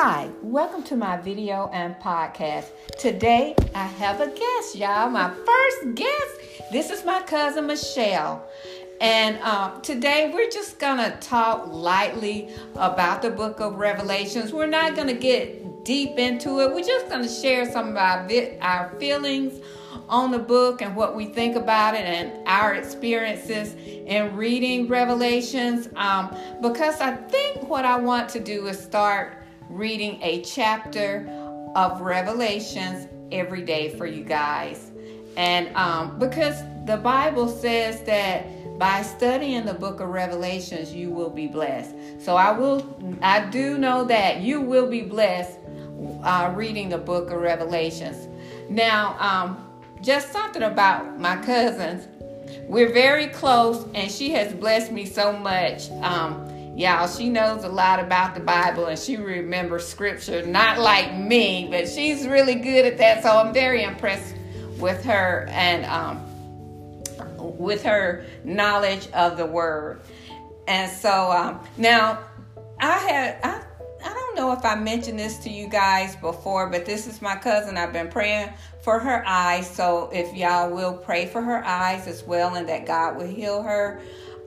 Hi, welcome to my video and podcast. Today I have a guest, y'all. My first guest. This is my cousin Michelle. And um, today we're just gonna talk lightly about the book of Revelations. We're not gonna get deep into it. We're just gonna share some of our, vi- our feelings on the book and what we think about it and our experiences in reading Revelations. Um, because I think what I want to do is start reading a chapter of Revelations every day for you guys. And um, because the Bible says that by studying the book of Revelations, you will be blessed. So I will, I do know that you will be blessed uh, reading the book of Revelations. Now, um, just something about my cousins. We're very close, and she has blessed me so much. Um, Y'all, she knows a lot about the Bible and she remembers scripture, not like me, but she's really good at that. So I'm very impressed with her and um, with her knowledge of the word. And so um, now I had, I, I don't know if I mentioned this to you guys before, but this is my cousin. I've been praying for her eyes. So if y'all will pray for her eyes as well and that God will heal her.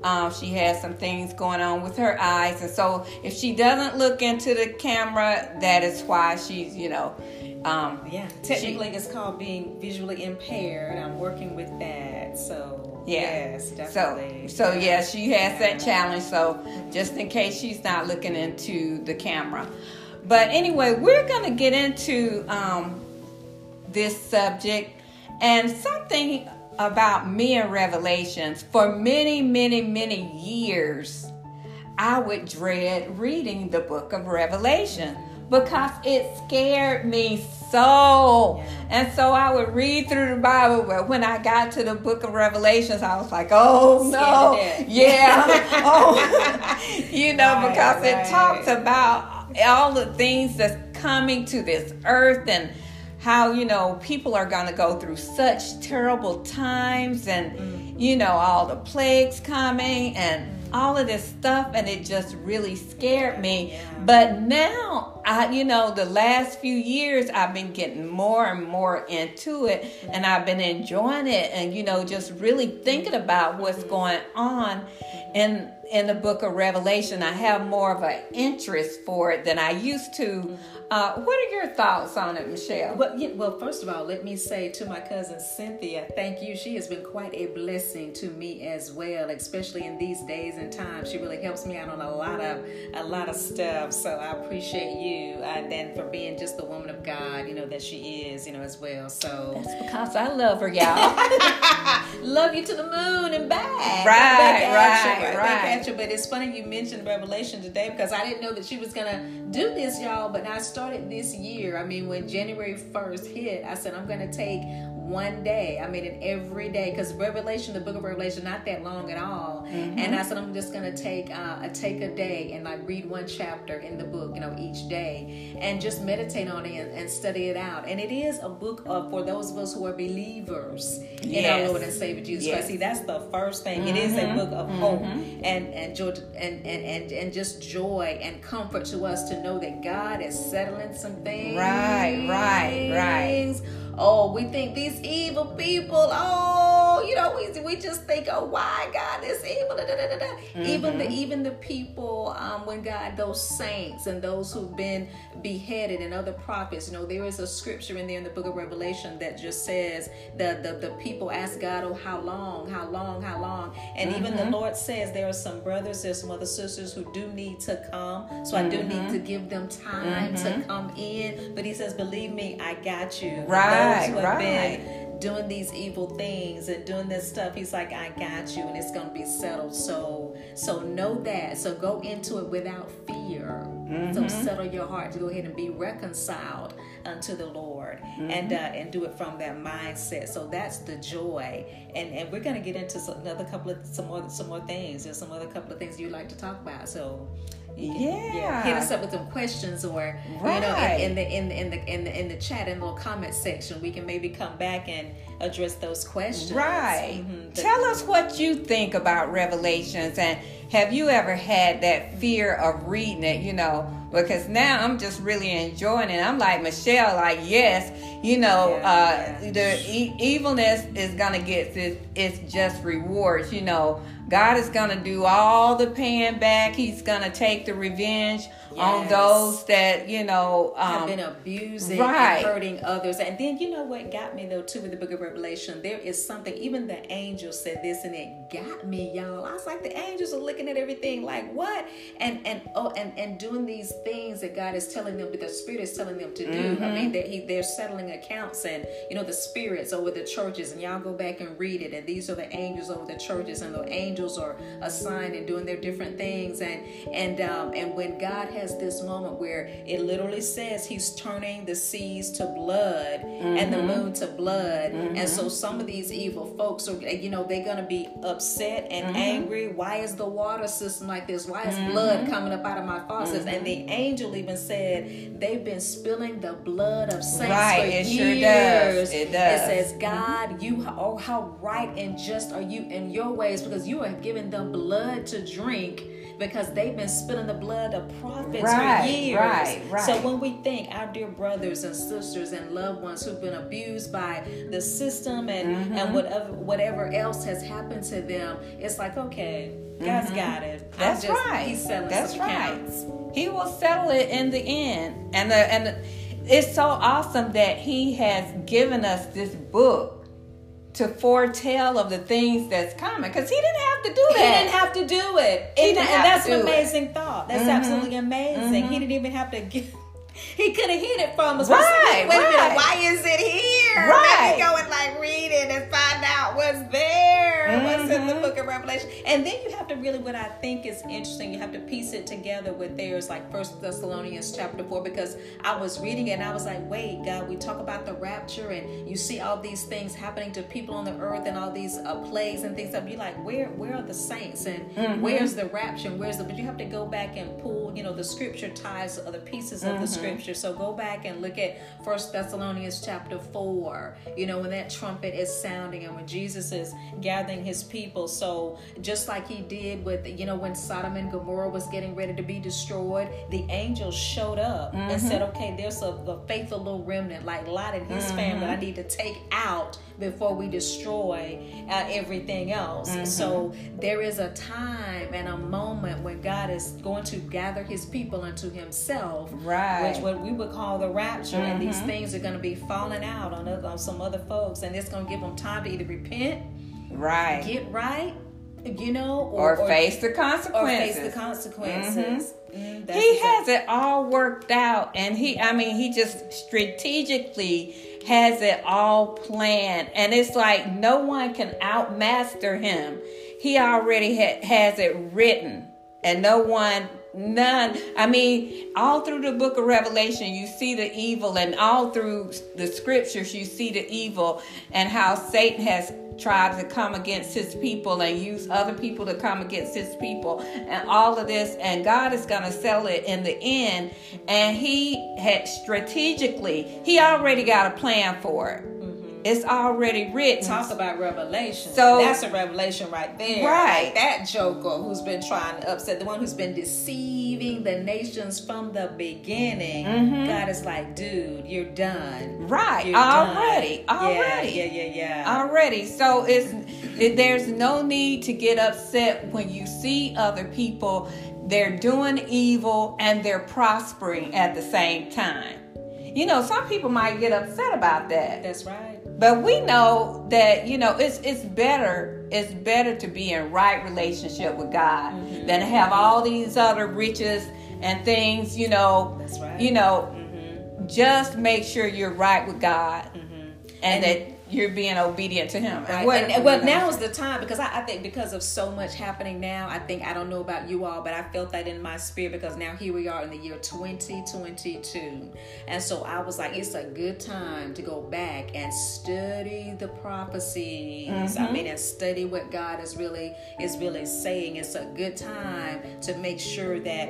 Um, she has some things going on with her eyes, and so if she doesn't look into the camera, that is why she's, you know, um, yeah. Technically, she, it's called being visually impaired. I'm working with that, so yeah. yes, definitely. So, so yeah, she has that challenge. So just in case she's not looking into the camera, but anyway, we're gonna get into um, this subject and something about me and Revelations, for many, many, many years, I would dread reading the book of Revelation because it scared me so. And so I would read through the Bible, but when I got to the book of Revelations, I was like, oh no. Yeah. oh, you know, right, because right. it talks about all the things that's coming to this earth and how you know people are going to go through such terrible times and mm. you know all the plagues coming and mm. all of this stuff and it just really scared me yeah. but now i you know the last few years i've been getting more and more into it mm. and i've been enjoying it and you know just really thinking about what's going on in in the book of revelation i have more of an interest for it than i used to mm. Uh, what are your thoughts on it, Michelle? Well, yeah, well, first of all, let me say to my cousin Cynthia, thank you. She has been quite a blessing to me as well, especially in these days and times. She really helps me out on a lot of a lot of stuff. So I appreciate you, and then for being just the woman of God, you know that she is, you know, as well. So that's because I love her, y'all. love you to the moon and back. Right, back right, right, right. But it's funny you mentioned Revelation today because I didn't know that she was gonna do this, y'all. But I started started this year, I mean, when January 1st hit, I said, I'm to take one day. I made it every day because Revelation, the book of Revelation, not that long at all. Mm-hmm. And I said I'm just gonna take uh, a take a day and like read one chapter in the book, you know, each day, and just meditate on it and, and study it out. And it is a book of for those of us who are believers in our Lord and Savior Jesus yes. Christ. See, that's the first thing. Mm-hmm. It is a mm-hmm. book of mm-hmm. hope and and joy and, and and and just joy and comfort to us to know that God is settling some things. Right, right, right oh, we think these evil people, oh, you know, we, we just think, oh, why God is evil. Da, da, da, mm-hmm. Even the even the people, um, when God, those saints and those who've been beheaded and other prophets, you know, there is a scripture in there in the book of Revelation that just says the the, the people ask God, oh, how long, how long, how long? And mm-hmm. even the mm-hmm. Lord says there are some brothers, there's some other sisters who do need to come. So mm-hmm. I do need mm-hmm. to give them time to mm-hmm. come in. But he says, believe me, I got you. Right right, who have right. been doing these evil things and doing this stuff. He's like, I got you, and it's gonna be settled. So, so know that. So go into it without fear. Mm-hmm. So settle your heart to go ahead and be reconciled unto the Lord, mm-hmm. and uh, and do it from that mindset. So that's the joy. And and we're gonna get into another couple of some more some more things. There's some other couple of things you'd like to talk about. So yeah. yeah. hit us up with some questions or right. you know in, in, the in the in the in the in the chat in the little comment section we can maybe come back and address those questions right mm-hmm. tell us what you think about revelations and have you ever had that fear of reading it you know because now I'm just really enjoying it. I'm like Michelle, like yes, you know, Yeah, uh, yeah. the e- evilness is gonna get its, its just rewards. You know, God is gonna do all the paying back. He's gonna take the revenge on those that you know have um, been abusing right. and hurting others. And then you know what got me though too with the book of Revelation? There is something, even the angels said this and it got me, y'all. I was like, the angels are looking at everything like what? And and oh and, and doing these things that God is telling them, that the spirit is telling them to do. Mm-hmm. I mean that he they're settling accounts and you know the spirits over the churches and y'all go back and read it and these are the angels over the churches and the angels are assigned and doing their different things. And and um and when God has this moment where it literally says he's turning the seas to blood and the mm-hmm. moon to blood. And mm-hmm. so some of these evil folks are you know they're gonna be upset and mm-hmm. angry. Why is the water system like this? Why is blood coming up out of my faucets? And the angel even said they've been spilling the blood of saints Right, for it years. sure does. It does. says God you oh how right and just are you in your ways because you are giving them blood to drink because they've been spilling the blood of prophets Right, for years. right, right. So when we think our dear brothers and sisters and loved ones who've been abused by the system and Mm-hmm. and whatever whatever else has happened to them, it's like okay, God's got it. Mm-hmm. That's just- right. He's settling That's some right. accounts. He will settle it in the end. And the, and the, it's so awesome that he has given us this book to foretell of the things that's coming because he didn't have to do that. He didn't have to do it. He and, didn't and have that's an do it. amazing thought. That's mm-hmm. absolutely amazing. He mm-hmm. didn't even have to get. He could have hid it from us. Right, Wait a minute. right. Why is it here? Right. Let me go and like read it and find out what's there. In the Mhm. book of Revelation. And then you have to really, what I think is interesting, you have to piece it together with theirs, like First Thessalonians chapter four, because I was reading it and I was like, wait, God, we talk about the rapture and you see all these things happening to people on the earth and all these uh, plagues and things. Up, you're like, where, where are the saints and where's the rapture? And where's the? But you have to go back and pull, you know, the scripture ties to other pieces of the scripture. So go back and look at First Thessalonians chapter four. You know, when that trumpet is sounding and when Jesus is gathering his people. So just like he did with, you know, when Sodom and Gomorrah was getting ready to be destroyed, the angels showed up and mm-hmm. said, okay, there's a, a faithful little remnant like Lot and his family I mm-hmm. need to take out before we destroy uh, everything else. Mm-hmm. So there is a time and a moment when God is going to gather his people unto himself, Right. which what we would call the rapture, and these things are going to be falling out on, other, on some other folks, and it's going to give them time to either repent, right. get right, you know, or, face the or consequences. face the consequences. Mm, that's he has it all worked out and he i mean he just strategically has it all planned and it's like no one can outmaster him he already ha- has it written and no one none. I mean all through the book of revelation you see the evil and all through the scriptures you see the evil and how satan has tried to come against his people and use other people to come against his people and all of this. And god is going to settle it in the end. And he had strategically he already got a plan for it it's already written Talk about revelation. So- that's a revelation right there. Right. Like that joker who's been trying to upset the one who's been deceiving the nations from the beginning. God is like, dude, you're done. Mm-hmm. Right, You're done. already, already. Yeah, yeah, yeah, yeah. already. So it's it, there's no need to get upset when you see other people they're doing evil and they're prospering at the same time. You know, some people might get upset about that. That's right. But we know that you know it's it's better it's better to be in right relationship with God Mm-hmm. than to have all these other riches and things. You know, That's right. you know, Mm-hmm. just make sure you're right with God and, that you're being obedient to Him. Right. what- And, well, now is the time because I, I think because of so much happening now, I think I don't know about you all, but I felt that in my spirit because now here we are in the year 2022, and so I was like, it's a good time to go back and study the prophecies. I mm-hmm. mean, and study what God is really is really saying. It's a good time to make sure that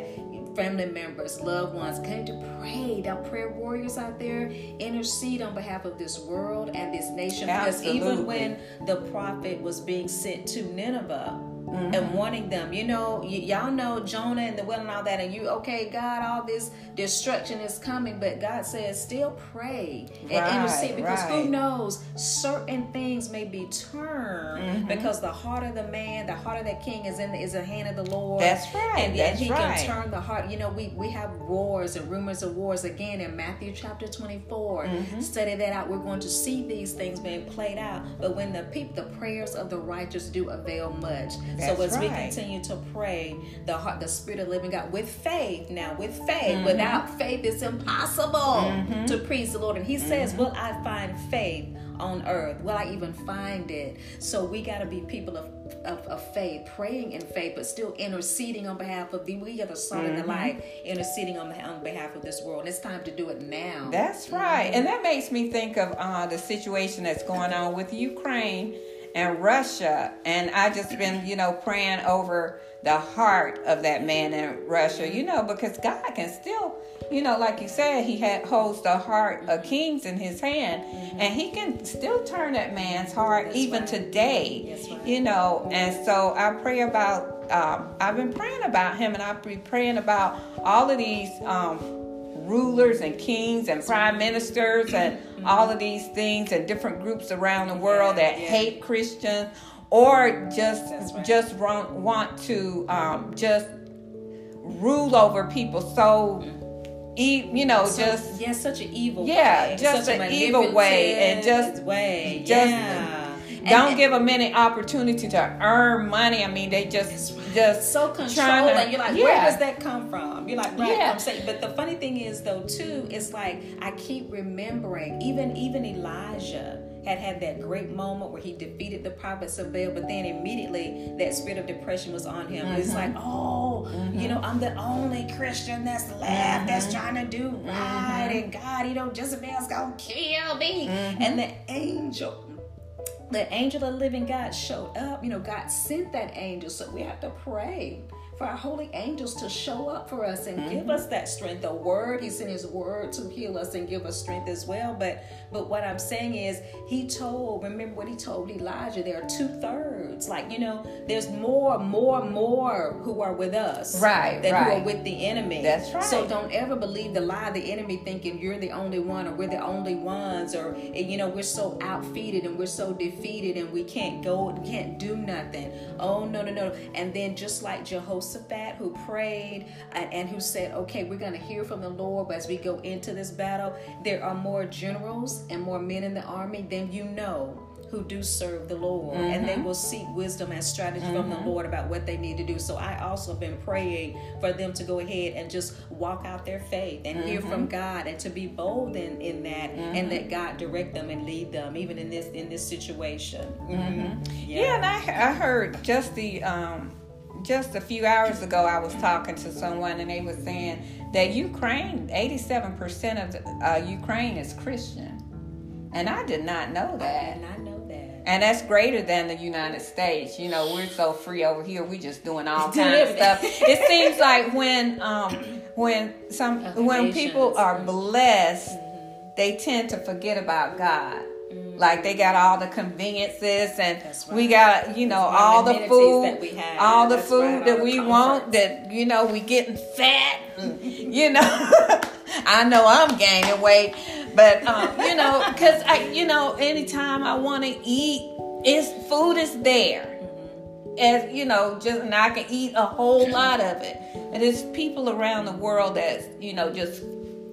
family members, loved ones, came to pray. Our prayer warriors out there intercede on behalf of this world and this nation. Because even when the prophet was being sent to Nineveh, mm-hmm. and wanting them. You know, y- y'all know Jonah and the well and all that, and you okay, God, all this destruction is coming, but God says still pray and right, intercede because right. who knows, certain things may be turned mm-hmm. because the heart of the man, the heart of the king is in the, is the hand of the Lord. That's right. And then he right. can turn the heart. You know, we we have wars and rumors of wars again in Matthew chapter 24. Mm-hmm. Study that out. We're going to see these things being played out. But when the people the prayers of the righteous do avail much. That's so as right. we continue to pray, the heart, the spirit of living God with faith. Now with faith, mm-hmm. without faith, it's impossible mm-hmm. to please the Lord. And He says, mm-hmm. "Will I find faith?" on earth? Will I even find it? So we got to be people of, of, of, faith, praying in faith, but still interceding on behalf of the. We are the salt mm-hmm. and the light, interceding on, on behalf of this world. And It's time to do it now. That's right, mm-hmm. and that makes me think of uh, the situation that's going on with Ukraine and Russia. And I just been, you know, praying over the heart of that man in Russia, you know, because God can still, you know, like you said, he had holds the heart of kings in his hand, mm-hmm. and he can still turn that man's heart That's even right. today, right. you know. And so I pray about. Um, I've been praying about him, and I've been praying about all of these um, rulers and kings and prime ministers and mm-hmm. all of these things and different groups around the world yeah, that yeah. hate Christians or just right. just want, want to um, just rule over people so e- you know so, just yeah such an evil yeah way. just an evil way and just way just yeah. Don't and, give them any opportunity to earn money. I mean, they just just so controlling. You're like, yeah. where does that come from? You're like, right? Yeah. I'm saying, but the funny thing is, though, too, it's like I keep remembering, even even Elijah had had that great moment where he defeated the prophets of Baal, but then immediately that spirit of depression was on him. Mm-hmm. It's like, oh, mm-hmm. you know, I'm the only Christian that's left mm-hmm. that's trying to do right, mm-hmm. and God, you know, Jezebel's gonna kill me. Mm-hmm. And the angel, the angel of living God showed up. You know, God sent that angel, so we have to pray for our holy angels to show up for us and mm-hmm. give us that strength. The word, He sent His word to heal us and give us strength as well. But but what I'm saying is, He told. Remember what He told Elijah? There are two thirds. Like you know, there's more, more, more who are with us, right? Than right. who are with the enemy. That's right. So don't ever believe the lie of the enemy, thinking you're the only one or we're the only ones, or you know we're so outfeated and we're so defeated and we can't go, can't do nothing. Oh no, no, no. And then just like Jehoshaphat Jehoshaphat who prayed and, and who said, okay, we're going to hear from the Lord, but as we go into this battle, there are more generals and more men in the army than you know who do serve the Lord mm-hmm. and they mm-hmm. will seek wisdom and strategy mm-hmm. from the mm-hmm. Lord about what they need to do. So I also have been praying for them to go ahead and just walk out their faith and mm-hmm. hear from mm-hmm. God and to be bold in, in that and let God direct them and lead them even in this in this situation. Yeah. yeah. and I, I heard just the um just a few hours ago, I was talking to someone and they were saying that Ukraine, 87% of the, uh, Ukraine is Christian. And I did not know that. I did not know that. And that's greater than the United States. You know, we're so free over here. We're just doing all kinds of stuff. It seems like when um, when some when people are blessed, mm-hmm. they tend to forget about God. Like they got all the conveniences and right. we got, you know, all the food, all the That's food right, that we want that, you know, we getting fat, and, you know, I know I'm gaining weight, but, um, you know, cause I, you know, anytime I want to eat, it's food is there. Mm-hmm. As you know, just and I can eat a whole lot of it. And there's people around the world that's, you know, just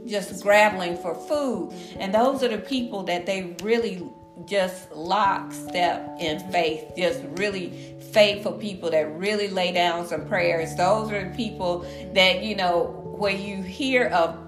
just grappling for food. And those are the people that they really just lockstep in faith, just really faithful people that really lay down some prayers. Those are the people that, you know, where you hear of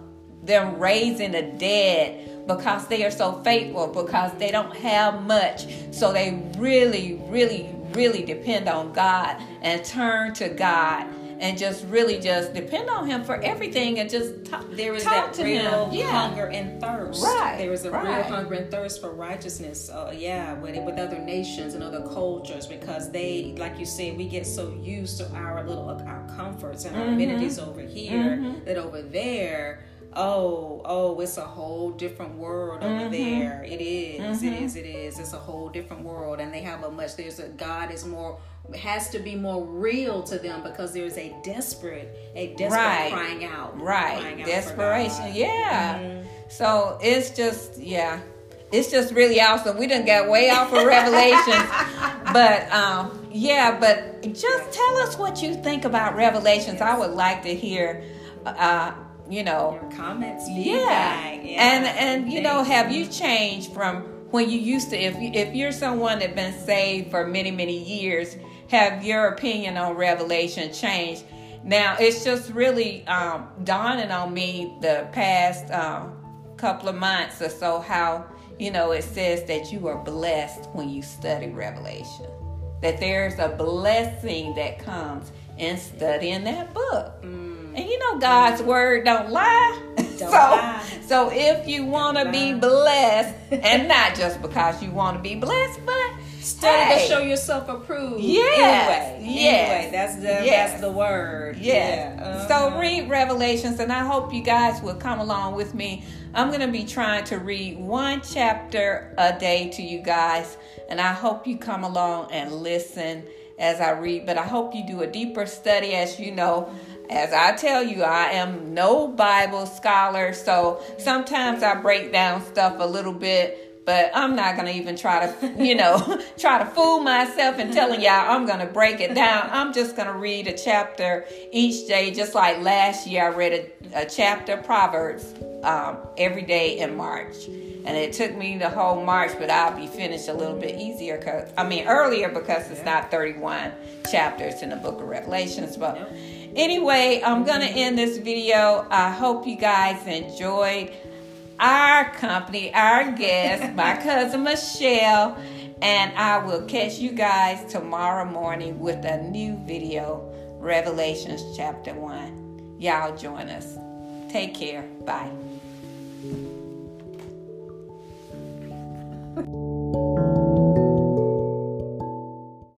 them raising the dead because they are so faithful, because they don't have much. So they really, really, really depend on God and turn to God and just really just depend on him for everything and just talk, there is talk that real yeah. hunger and thirst right there is a right. real hunger and thirst for righteousness uh, yeah with, with other nations and other cultures because they like you said we get so used to our little our comforts and our mm-hmm. amenities over here mm-hmm. that over there oh, oh, it's a whole different world over Mhm. there. It is, it Mhm. is, it is. It's a whole different world, and they have a much. There's a God is more has to be more real to them because there's a desperate, a desperate Right. crying out, crying Right. out Desperation. Yeah. Mhm. So it's just, yeah, it's just really awesome. We didn't get way off of Revelations, but um, yeah, but just tell us what you think about Revelations. I would like to hear, uh, you know, Your comments, yeah, yeah. and and you know, have you changed from when you used to? If you, if you're someone that been saved for many many years, have your opinion on Revelation changed? Now it's just really um, dawning on me the past um, couple of months or so how you know it says that you are blessed when you study Revelation. That there's a blessing that comes in studying that book. And you know God's word don't lie. so lie. so if you want to be blessed and not just because you want to be blessed, but Study hey, to show yourself approved. Yes, Anyway, yes, anyway, that's the yes. that's the word. Yes. Yeah. uh-huh. So read Revelations, and I hope you guys will come along with me. I'm going to be trying to read one chapter a day to you guys, and I hope you come along and listen as I read. But I hope you do a deeper study, as you know. As I tell you, I am no Bible scholar, so sometimes I break down stuff a little bit but I'm not gonna even try to, you know, try to fool myself and telling y'all I'm gonna break it down. I'm just gonna read a chapter each day, just like last year I read a, a chapter Proverbs um, every day in March, and it took me the whole March, but I'll be finished a little bit easier, cause I mean earlier because it's not 31 chapters in the Book of Revelations, but. Anyway, I'm gonna end this video. I hope you guys enjoyed our company, our guest, my cousin Michelle, and I will catch you guys tomorrow morning with a new video, Revelations chapter 1. Y'all join us. Take care. Bye.